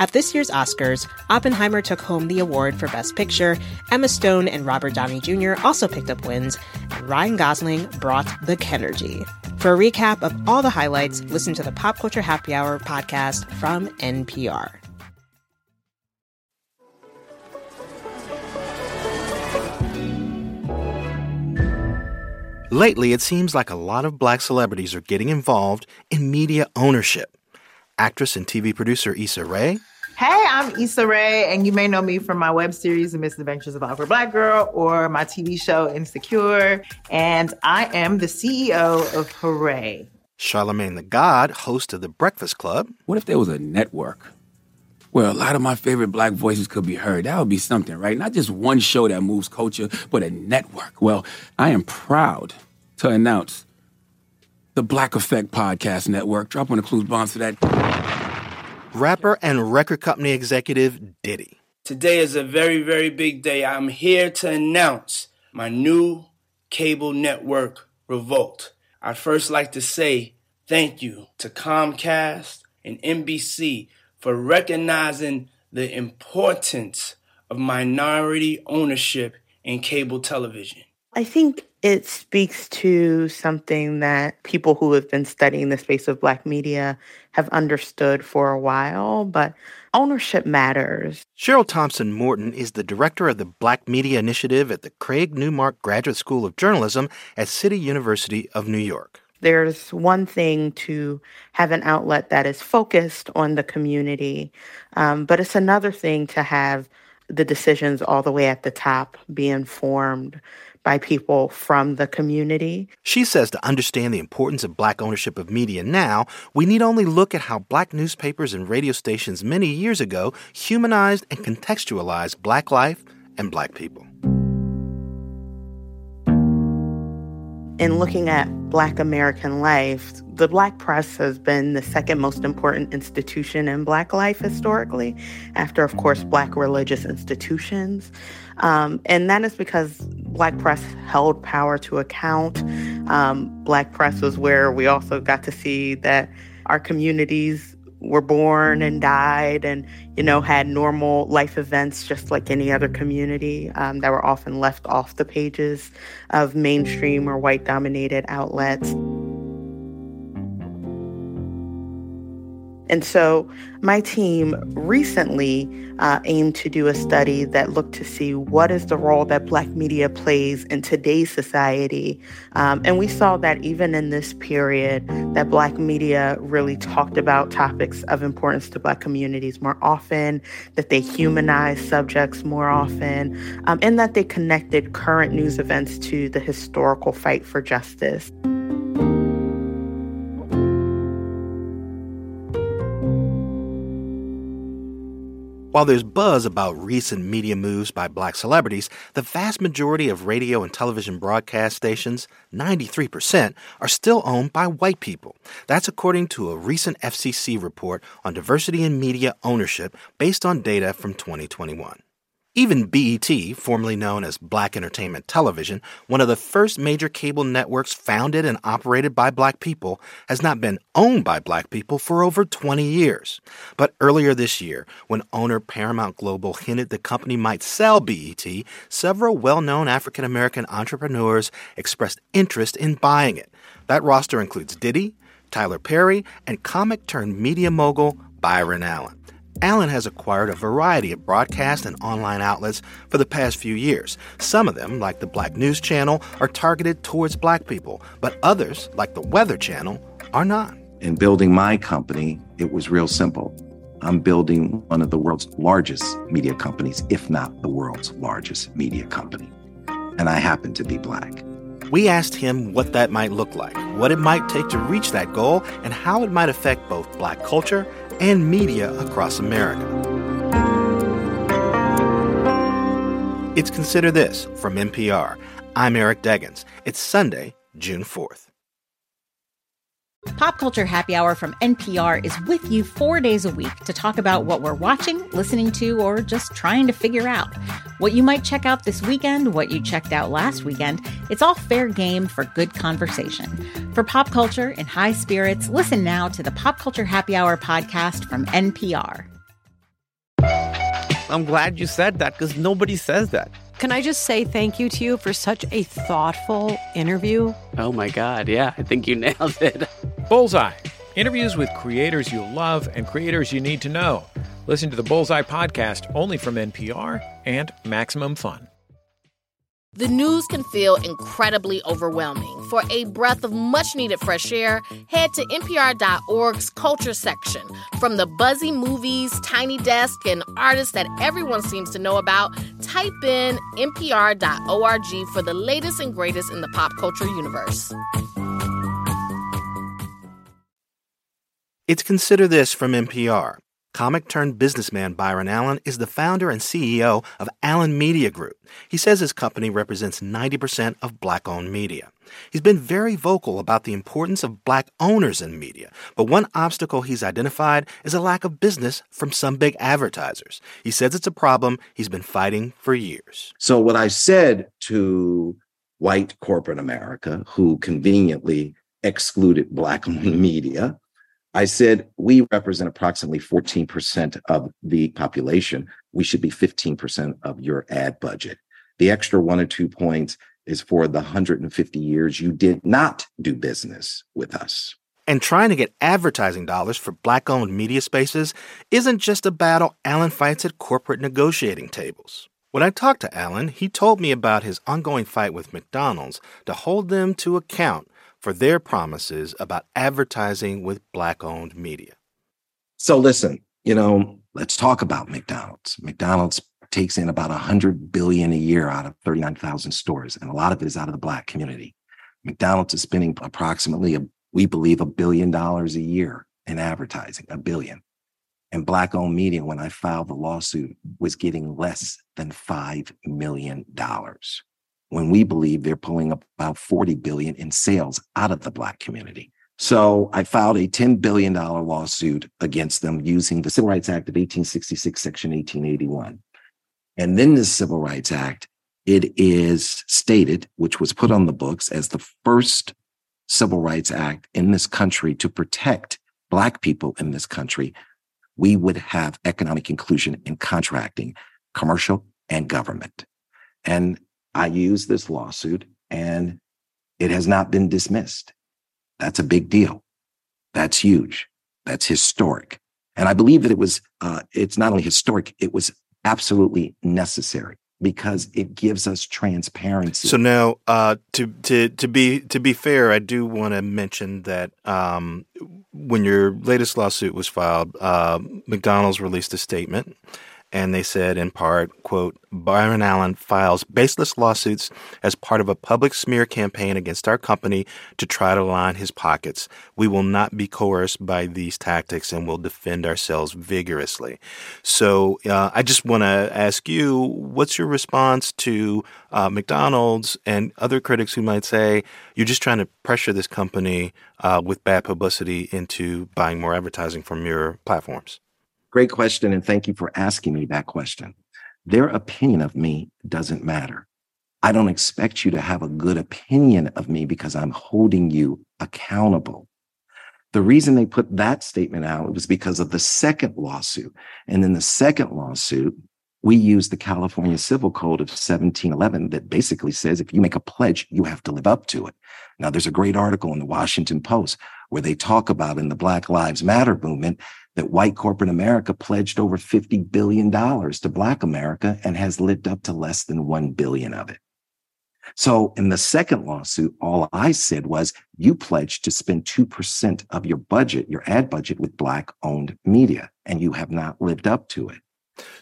At this year's Oscars, Oppenheimer took home the award for Best Picture, Emma Stone and Robert Downey Jr. also picked up wins, and Ryan Gosling brought the Kenergy. For a recap of all the highlights, listen to the Pop Culture Happy Hour podcast from NPR. Lately, it seems like a lot of black celebrities are getting involved in media ownership. Actress and TV producer Issa Rae. Hey, I'm Issa Rae, and you may know me from my web series, The Misadventures of Awkward Black Girl, or my TV show, Insecure. And I am the CEO of Hoorae. Charlamagne tha God, host of The Breakfast Club. What if there was a network where a lot of my favorite black voices could be heard? That would be something, right? Not just one show that moves culture, but a network. Well, I am proud to announce the Black Effect Podcast Network. Drop on the clues bombs for that. Rapper and record company executive Diddy. Today is a very, very big day. I'm here to announce my new cable network, Revolt. I'd first like to say thank you to Comcast and NBC for recognizing the importance of minority ownership in cable television. I think it speaks to something that people who have been studying the space of Black media have understood for a while, but ownership matters. Cheryl Thompson Morton is the director of the Black Media Initiative at the Craig Newmark Graduate School of Journalism at City University of New York. There's one thing to have an outlet that is focused on the community, um, but it's another thing to have the decisions all the way at the top be informed by people from the community. She says to understand the importance of black ownership of media now, we need only look at how black newspapers and radio stations many years ago humanized and contextualized black life and black people. In looking at Black American life, the Black press has been the second most important institution in Black life historically, after, of course, Black religious institutions. Um, and that is because Black press held power to account. Um, Black press was where we also got to see that our communities were born and died and, you know, had normal life events just like any other community um, that were often left off the pages of mainstream or white dominated outlets. And so my team recently uh, aimed to do a study that looked to see what is the role that Black media plays in today's society. Um, and we saw that even in this period, that Black media really talked about topics of importance to Black communities more often, that they humanized subjects more often, um, and that they connected current news events to the historical fight for justice. While there's buzz about recent media moves by black celebrities, the vast majority of radio and television broadcast stations, 93%, are still owned by white people. That's according to a recent FCC report on diversity in media ownership based on data from 2021. Even BET, formerly known as Black Entertainment Television, one of the first major cable networks founded and operated by black people, has not been owned by black people for over 20 years. But earlier this year, when owner Paramount Global hinted the company might sell BET, several well known African American entrepreneurs expressed interest in buying it. That roster includes Diddy, Tyler Perry, and comic turned media mogul Byron Allen. Allen has acquired a variety of broadcast and online outlets for the past few years. Some of them, like the Black News Channel, are targeted towards black people, but others, like the Weather Channel, are not. In building my company, it was real simple. I'm building one of the world's largest media companies, if not the world's largest media company. And I happen to be black. We asked him what that might look like, what it might take to reach that goal, and how it might affect both black culture and media across America. It's Consider This from NPR. I'm Eric Deggans. It's Sunday, June 4th. Pop Culture Happy Hour from NPR is with you four days a week to talk about what we're watching, listening to, or just trying to figure out. What you might check out this weekend, what you checked out last weekend, it's all fair game for good conversation. For pop culture and high spirits, listen now to the Pop Culture Happy Hour podcast from NPR. I'm glad you said that because nobody says that. Can I just say thank you to you for such a thoughtful interview? Oh my God, yeah, I think you nailed it. Bullseye interviews with creators you love and creators you need to know. Listen to the Bullseye podcast only from NPR and Maximum Fun. The news can feel incredibly overwhelming. For a breath of much needed fresh air, head to NPR.org's culture section. From the buzzy movies, tiny desk, and artists that everyone seems to know about, type in NPR.org for the latest and greatest in the pop culture universe. It's Consider This from NPR. Comic turned businessman Byron Allen is the founder and CEO of Allen Media Group. He says his company represents 90% of black owned media. He's been very vocal about the importance of black owners in media, but one obstacle he's identified is a lack of business from some big advertisers. He says it's a problem he's been fighting for years. So, what I said to white corporate America, who conveniently excluded black media, I said, we represent approximately 14% of the population. We should be 15% of your ad budget. The extra one or two points is for the 150 years you did not do business with us. And trying to get advertising dollars for black owned media spaces isn't just a battle Allen fights at corporate negotiating tables. When I talked to Allen, he told me about his ongoing fight with McDonald's to hold them to account for their promises about advertising with black owned media. So listen, you know, let's talk about McDonald's. McDonald's takes in about 100 billion a year out of 39,000 stores and a lot of it is out of the black community. McDonald's is spending approximately a, we believe a billion dollars a year in advertising, a billion. And black owned media when I filed the lawsuit was getting less than 5 million dollars when we believe they're pulling up about 40 billion in sales out of the black community. So I filed a $10 billion lawsuit against them using the Civil Rights Act of 1866, Section 1881. And then the Civil Rights Act, it is stated, which was put on the books as the first Civil Rights Act in this country to protect Black people in this country. We would have economic inclusion in contracting, commercial and government. And I use this lawsuit and it has not been dismissed. That's a big deal. That's huge. That's historic. And I believe that it was, uh, it's not only historic, it was absolutely necessary because it gives us transparency. So now, uh, to to to be to be fair, I do want to mention that um, when your latest lawsuit was filed, uh, McDonald's released a statement and they said in part, quote, Byron Allen files baseless lawsuits as part of a public smear campaign against our company to try to line his pockets. We will not be coerced by these tactics and will defend ourselves vigorously. So uh, I just want to ask you, what's your response to uh, McDonald's and other critics who might say you're just trying to pressure this company uh, with bad publicity into buying more advertising from your platforms? Great question. And thank you for asking me that question. Their opinion of me doesn't matter. I don't expect you to have a good opinion of me because I'm holding you accountable. The reason they put that statement out was because of the second lawsuit. And in the second lawsuit, we use the California Civil Code of 1711 that basically says if you make a pledge, you have to live up to it. Now, there's a great article in the Washington Post where they talk about in the Black Lives Matter movement that white corporate America pledged over $50 billion to Black America and has lived up to less than 1 billion of it. So in the second lawsuit, all I said was you pledged to spend 2% of your budget, your ad budget with Black owned media, and you have not lived up to it.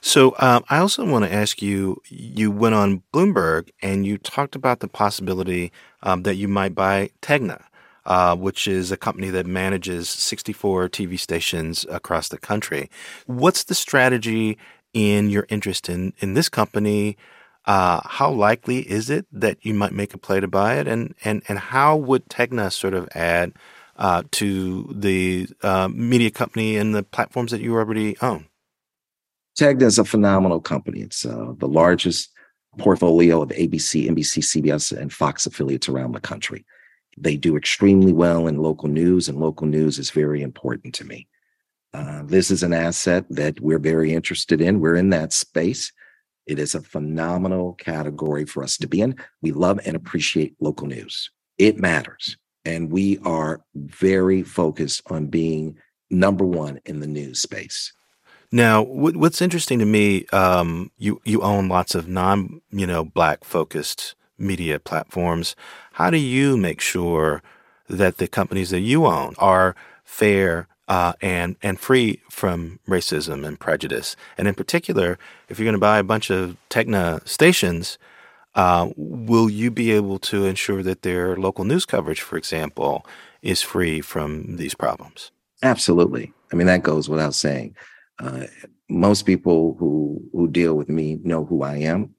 So um, I also want to ask you. You went on Bloomberg and you talked about the possibility um, that you might buy Tegna uh, which is a company that manages 64 TV stations across the country. What's the strategy in your interest in, in this company? Uh, how likely is it that you might make a play to buy it? And, and, and how would Tegna sort of add uh, to the uh, media company and the platforms that you already own? Tegna is a phenomenal company. It's uh, the largest portfolio of ABC, NBC, CBS, and Fox affiliates around the country. They do extremely well in local news, and local news is very important to me. Uh, this is an asset that we're very interested in. We're in that space. It is a phenomenal category for us to be in. We love and appreciate local news. It matters. And we are very focused on being number one in the news space. Now, what's interesting to me, um, you you own lots of non, you know, black focused media platforms. How do you make sure that the companies that you own are fair uh, and and free from racism and prejudice? And in particular, if you're going to buy a bunch of Tegna stations, uh, will you be able to ensure that their local news coverage, for example, is free from these problems? Absolutely. I mean, that goes without saying. Uh, most people who who deal with me know who I am.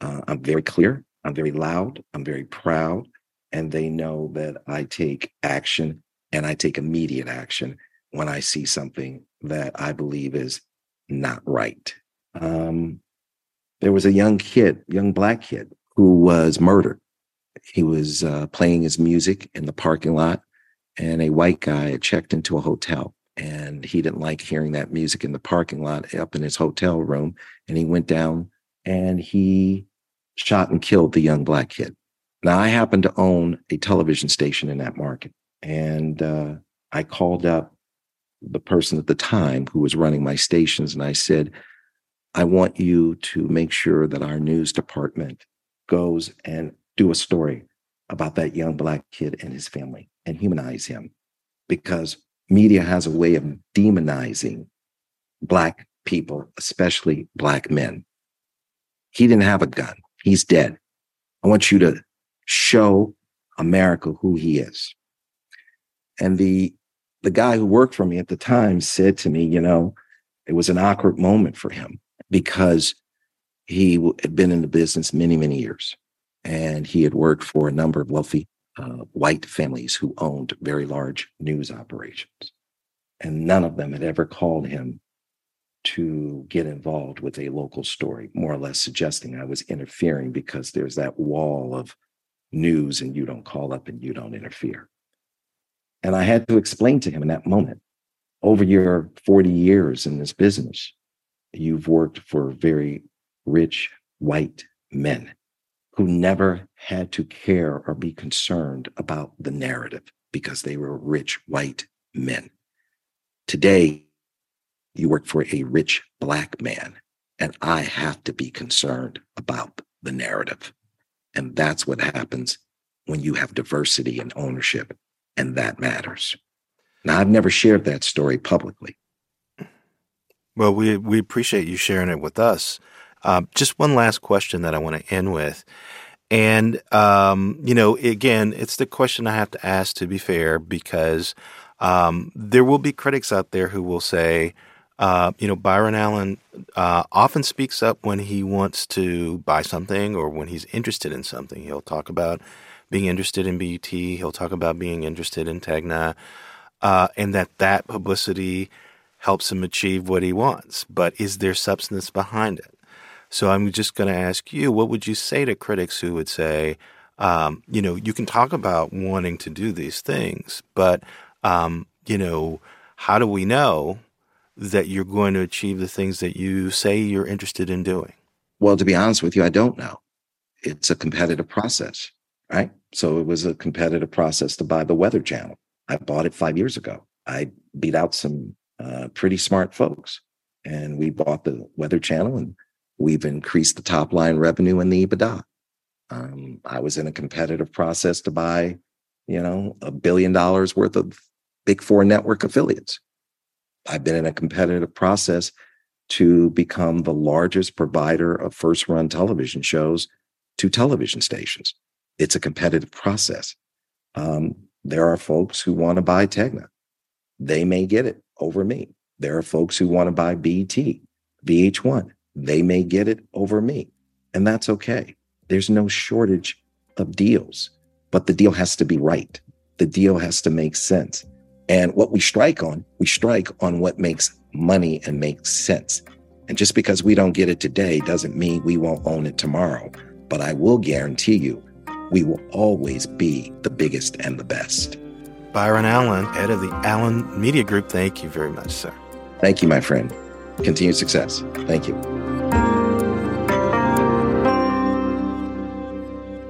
Uh, I'm very clear. I'm very loud. I'm very proud, and they know that I take action and I take immediate action when I see something that I believe is not right. Um, there was a young kid, young black kid, who was murdered. He was uh, playing his music in the parking lot, and a white guy had checked into a hotel and he didn't like hearing that music in the parking lot up in his hotel room and he went down and he shot and killed the young black kid now i happen to own a television station in that market and uh, i called up the person at the time who was running my stations and i said i want you to make sure that our news department goes and do a story about that young black kid and his family and humanize him because media has a way of demonizing Black people, especially Black men. He didn't have a gun, he's dead. I want you to show America who he is. And the the guy who worked for me at the time said to me, you know, it was an awkward moment for him because he had been in the business many, many years. And he had worked for a number of wealthy uh, white families who owned very large news operations. And none of them had ever called him to get involved with a local story, more or less suggesting I was interfering because there's that wall of news and you don't call up and you don't interfere. And I had to explain to him in that moment over your 40 years in this business, you've worked for very rich white men who never had to care or be concerned about the narrative because they were rich white men. Today, you work for a rich black man, and I have to be concerned about the narrative. And that's what happens when you have diversity and ownership, and that matters. Now, I've never shared that story publicly. Well, we we appreciate you sharing it with us. Uh, just one last question that I want to end with. And, um, you know, again, it's the question I have to ask to be fair, because um, there will be critics out there who will say, uh, you know, Byron Allen uh, often speaks up when he wants to buy something or when he's interested in something. He'll talk about being interested in BET. He'll talk about being interested in Tegna, uh, and that that publicity helps him achieve what he wants. But is there substance behind it? So I'm just going to ask you, what would you say to critics who would say, um, you know, you can talk about wanting to do these things, but, um, you know, how do we know that you're going to achieve the things that you say you're interested in doing? Well, to be honest with you, I don't know. It's a competitive process, right? So it was a competitive process to buy the Weather Channel. I bought it five years ago. I beat out some uh, pretty smart folks, and we bought the Weather Channel and We've increased the top line revenue and the EBITDA. Um, I was in a competitive process to buy, you know, a billion dollars worth of big four network affiliates. I've been in a competitive process to become the largest provider of first run television shows to television stations. It's a competitive process. Um, there are folks who want to buy Tegna. They may get it over me. There are folks who want to buy BET, VH1 they may get it over me. And that's okay. There's no shortage of deals, but the deal has to be right. The deal has to make sense. And what we strike on, we strike on what makes money and makes sense. And just because we don't get it today doesn't mean we won't own it tomorrow. But I will guarantee you, we will always be the biggest and the best. Byron Allen, head of the Allen Media Group, thank you very much, sir. Thank you, my friend. Continued success. Thank you.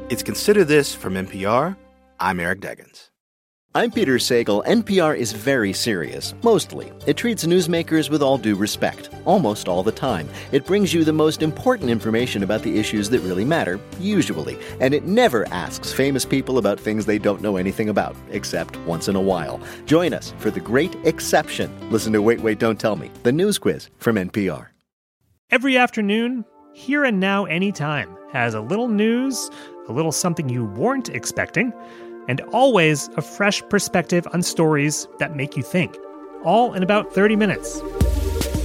It's Consider This from NPR. I'm Eric Deggans. I'm Peter Sagal. NPR is very serious, mostly. It treats newsmakers with all due respect, almost all the time. It brings you the most important information about the issues that really matter, usually. And it never asks famous people about things they don't know anything about, except once in a while. Join us for The Great Exception. Listen to Wait, Wait, Don't Tell Me, the news quiz from NPR. Every afternoon, Here and Now Anytime has a little news, a little something you weren't expecting and always a fresh perspective on stories that make you think, all in about 30 minutes.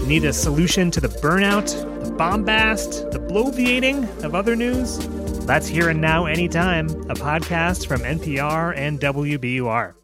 Need a solution to the burnout, the bombast, the bloviating of other news? That's Here and Now Anytime, a podcast from NPR and WBUR.